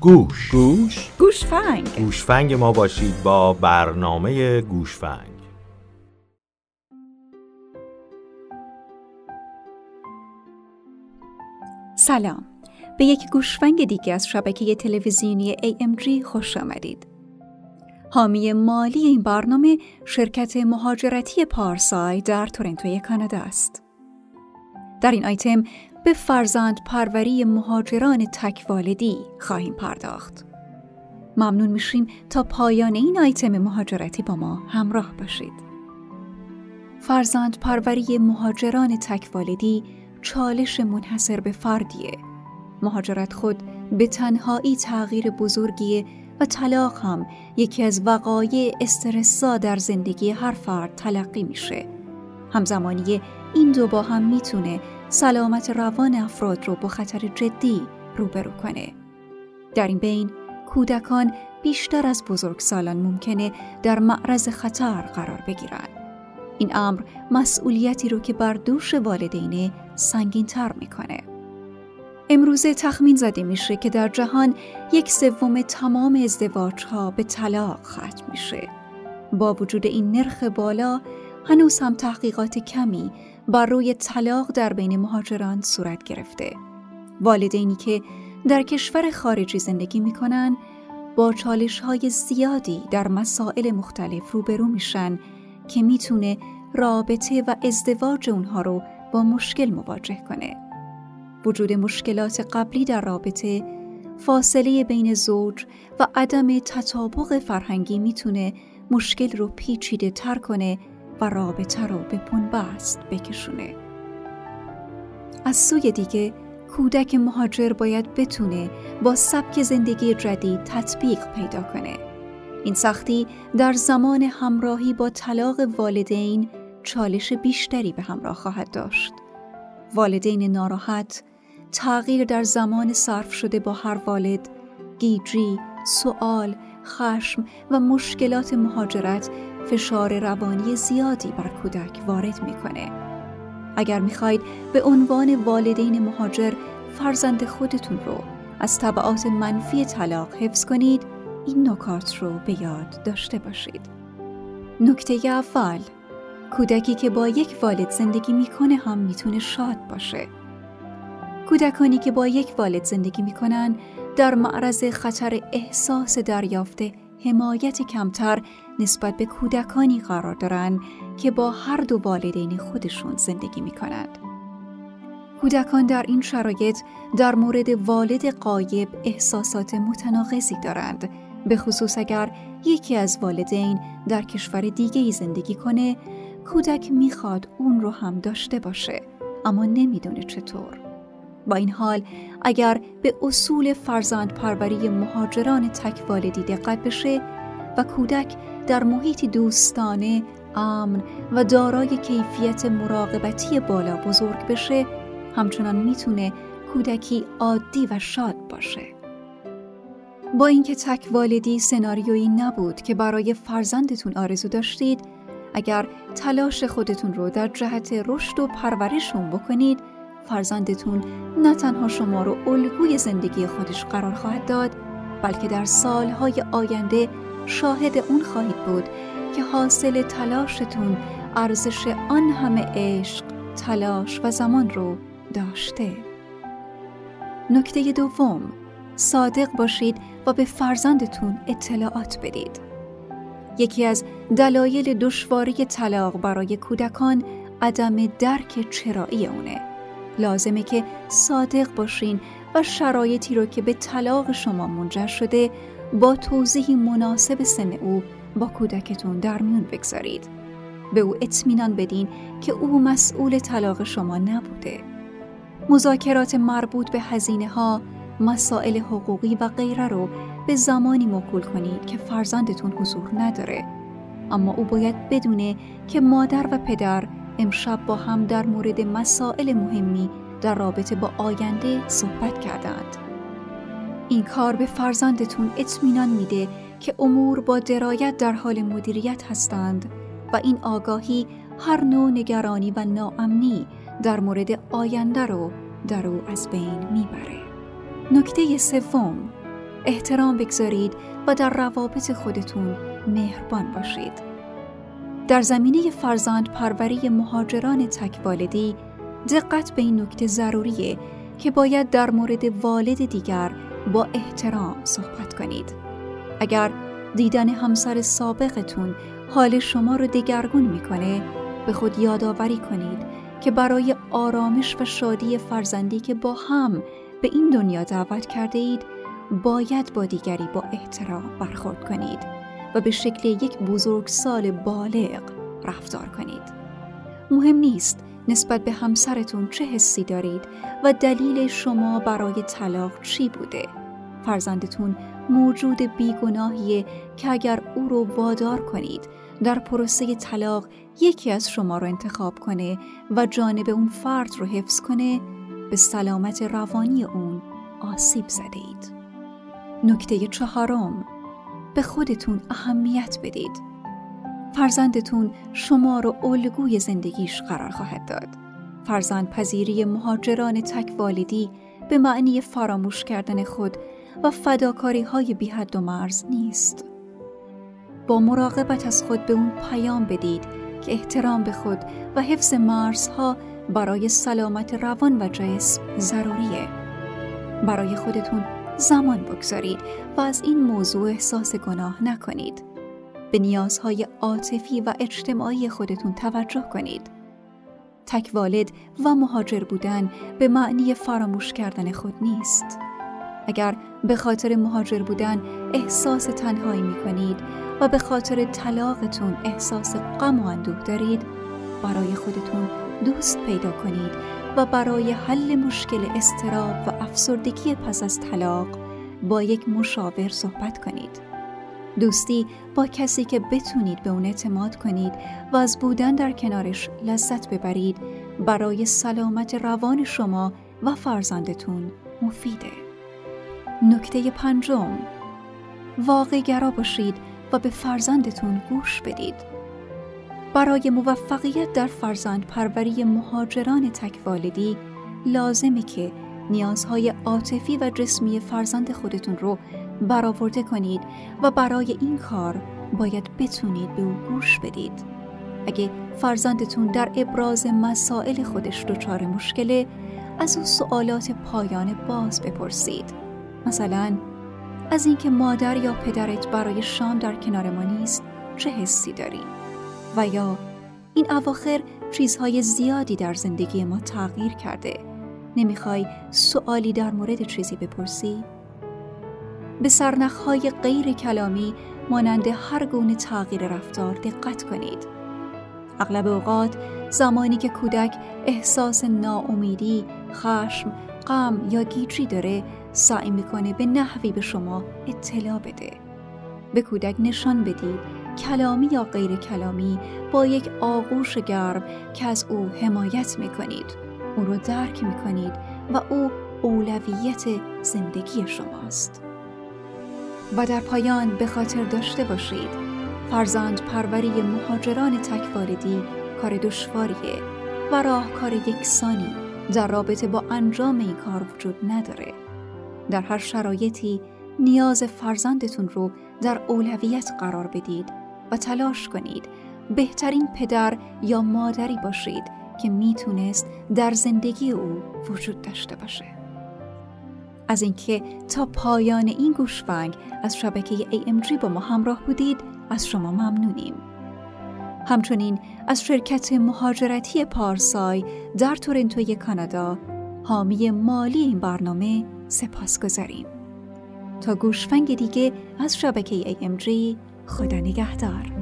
گوش. گوش. گوشفنگ. گوشفنگ ما باشید با برنامه گوشفنگ. سلام. به یک گوشفنگ دیگه از شبکه تلویزیونی AMG خوش آمدید. حامی مالی این برنامه شرکت مهاجرتی پارسای در تورنتوی کانادا است. در این آیتم به فرزند پروری مهاجران تکوالدی خواهیم پرداخت. ممنون میشیم تا پایان این آیتم مهاجرتی با ما همراه باشید. فرزند پروری مهاجران تکوالدی چالش منحصر به فردیه. مهاجرت خود به تنهایی تغییر بزرگیه و طلاق هم یکی از وقایع استرسا در زندگی هر فرد تلقی میشه. همزمانی این دو با هم می‌تونه سلامت روان افراد رو با خطر جدی روبرو کنه. در این بین کودکان بیشتر از بزرگسالان ممکنه در معرض خطر قرار بگیرن. این امر مسئولیتی رو که بر دوش والدینه سنگین تر می‌کنه. امروزه تخمین زده میشه که در جهان یک سوم تمام ازدواج ها به طلاق ختم میشه. با وجود این نرخ بالا هنوز هم تحقیقات کمی بر روی طلاق در بین مهاجران صورت گرفته. والدینی که در کشور خارجی زندگی می‌کنن با چالش های زیادی در مسائل مختلف روبرو میشن که می‌تونه رابطه و ازدواج اونها رو با مشکل مواجه کنه. وجود مشکلات قبلی در رابطه، فاصله بین زوج و عدم تطابق فرهنگی می‌تونه مشکل رو پیچیده تر کنه و رابطه رو به بست بکشونه. از سوی دیگه کودک مهاجر باید بتونه با سبک زندگی جدید تطبیق پیدا کنه. این سختی در زمان همراهی با طلاق والدین چالش بیشتری به همراه خواهد داشت. والدین ناراحت، تغییر در زمان صرف شده با هر والد، گیجی، سوال، خشم و مشکلات مهاجرت فشار روانی زیادی بر کودک وارد می‌کنه. اگر می‌خواید به عنوان والدین مهاجر فرزند خودتون رو از طبعات منفی طلاق حفظ کنید این نکات رو به یاد داشته باشید. نکته اول کودکی که با یک والد زندگی می‌کنه هم می‌تونه شاد باشه. کودکانی که با یک والد زندگی می‌کنن در معرض خطر احساس دریافته حمایت کمتر نسبت به کودکانی قرار دارند که با هر دو والدین خودشون زندگی می کنند. کودکان در این شرایط در مورد والد قایب احساسات متناقضی دارند به خصوص اگر یکی از والدین در کشور دیگه ای زندگی کنه کودک می‌خواد اون رو هم داشته باشه اما نمی‌دونه چطور با این حال اگر به اصول فرزند پروری مهاجران تک والدی دقت بشه و کودک در محیطی دوستانه، امن و دارای کیفیت مراقبتی بالا بزرگ بشه همچنان می‌تونه کودکی عادی و شاد باشه. با اینکه تک والدی سناریویی نبود که برای فرزندتون آرزو داشتید، اگر تلاش خودتون رو در جهت رشد و پرورشون بکنید، فرزندتون نه تنها شما رو الگوی زندگی خودش قرار خواهد داد بلکه در سالهای آینده شاهد اون خواهید بود که حاصل تلاشتون ارزش آن همه عشق، تلاش و زمان رو داشته. نکته دوم صادق باشید و به فرزندتون اطلاعات بدید. یکی از دلایل دشواری طلاق برای کودکان عدم درک چرایی اونه. لازمه که صادق باشین و شرایطی رو که به طلاق شما منجر شده با توضیحی مناسب سن او با کودکتون در میون بگذارید. به او اطمینان بدین که او مسئول طلاق شما نبوده. مذاکرات مربوط به هزینه ها، مسائل حقوقی و غیره رو به زمانی موکول کنید که فرزندتون حضور نداره. اما او باید بدونه که مادر و پدر امشب با هم در مورد مسائل مهمی در رابطه با آینده صحبت کردند. این کار به فرزندتون اطمینان میده که امور با درایت در حال مدیریت هستند و این آگاهی هر نوع نگرانی و ناامنی در مورد آینده رو در او از بین می‌بره. نکته سوم احترام بگذارید و در روابط خودتون مهربان باشید. در زمینه فرزند پروری مهاجران تکوالدی دقت به این نکته ضروریه که باید در مورد والد دیگر با احترام صحبت کنید. اگر دیدن همسر سابقتون حال شما رو دگرگون می‌کنه به خود یادآوری کنید که برای آرامش و شادی فرزندی که با هم به این دنیا دعوت کرده اید باید با دیگری با احترام برخورد کنید و به شکل یک بزرگسال بالغ رفتار کنید. مهم نیست نسبت به همسرتون چه حسی دارید و دلیل شما برای طلاق چی بوده فرزندتون موجود بیگناهیه که اگر او رو وادار کنید در پروسه طلاق یکی از شما رو انتخاب کنه و جانب اون فرد رو حفظ کنه به سلامت روانی اون آسیب زده اید. نکته چهارم به خودتون اهمیت بدید. فرزندتون شما رو الگوی زندگیش قرار خواهد داد. فرزند پذیری مهاجران تک والدی به معنی فراموش کردن خود و فداکاری های بی حد و مرز نیست. با مراقبت از خود به اون پیام بدید که احترام به خود و حفظ مرزها برای سلامت روان و جسم ضروریه. برای خودتون زمان بگذارید و از این موضوع احساس گناه نکنید. به نیازهای عاطفی و اجتماعی خودتون توجه کنید. تک والد و مهاجر بودن به معنی فراموش کردن خود نیست. اگر به خاطر مهاجر بودن احساس تنهایی می کنید و به خاطر طلاقتون احساس غم و اندوه دارید برای خودتون دوست پیدا کنید و برای حل مشکل استراب و افسردگی پس از طلاق با یک مشاور صحبت کنید. دوستی با کسی که بتونید به اون اعتماد کنید و از بودن در کنارش لذت ببرید برای سلامت روان شما و فرزندتون مفیده. نکته پنجم واقع گرا باشید و به فرزندتون گوش بدید. برای موفقیت در فرزند پروری مهاجران تکوالدی لازمه که نیازهای عاطفی و جسمی فرزند خودتون رو برآورده کنید و برای این کار باید بتونید به او گوش بدید. اگه فرزندتون در ابراز مسائل خودش دچار مشکله از او سوالات پایان باز بپرسید. مثلا از اینکه مادر یا پدرت برای شام در کنار ما نیست چه حسی داری؟ و یا این اواخر چیزهای زیادی در زندگی ما تغییر کرده نمی‌خوای سوالی در مورد چیزی بپرسی؟ به سرنخهای غیر کلامی مانند هر گونه تغییر رفتار دقت کنید. اغلب اوقات زمانی که کودک احساس ناامیدی، خشم، غم یا گیجی داره سعی می‌کنه به نحوی به شما اطلاع بده. به کودک نشان بدید کلامی یا غیر کلامی با یک آغوش گرم که از او حمایت می‌کنید. او رو درک می‌کنید و او اولویت زندگی شماست. و در پایان به خاطر داشته باشید. فرزند پروری مهاجران تکواردی کار دشواریه و راهکار یکسانی در رابطه با انجام این کار وجود نداره. در هر شرایطی نیاز فرزندتون رو در اولویت قرار بدید و تلاش کنید بهترین پدر یا مادری باشید که می‌تونست در زندگی او وجود داشته باشه. از اینکه تا پایان این گوشبنگ از شبکه AMG با ما همراه بودید از شما ممنونیم. همچنین از شرکت مهاجرتی پارسای در تورنتوی کانادا حامی مالی این برنامه سپاس گذاریم. تا گوشفنگ دیگه از شبکه AMG خدا نگهدار.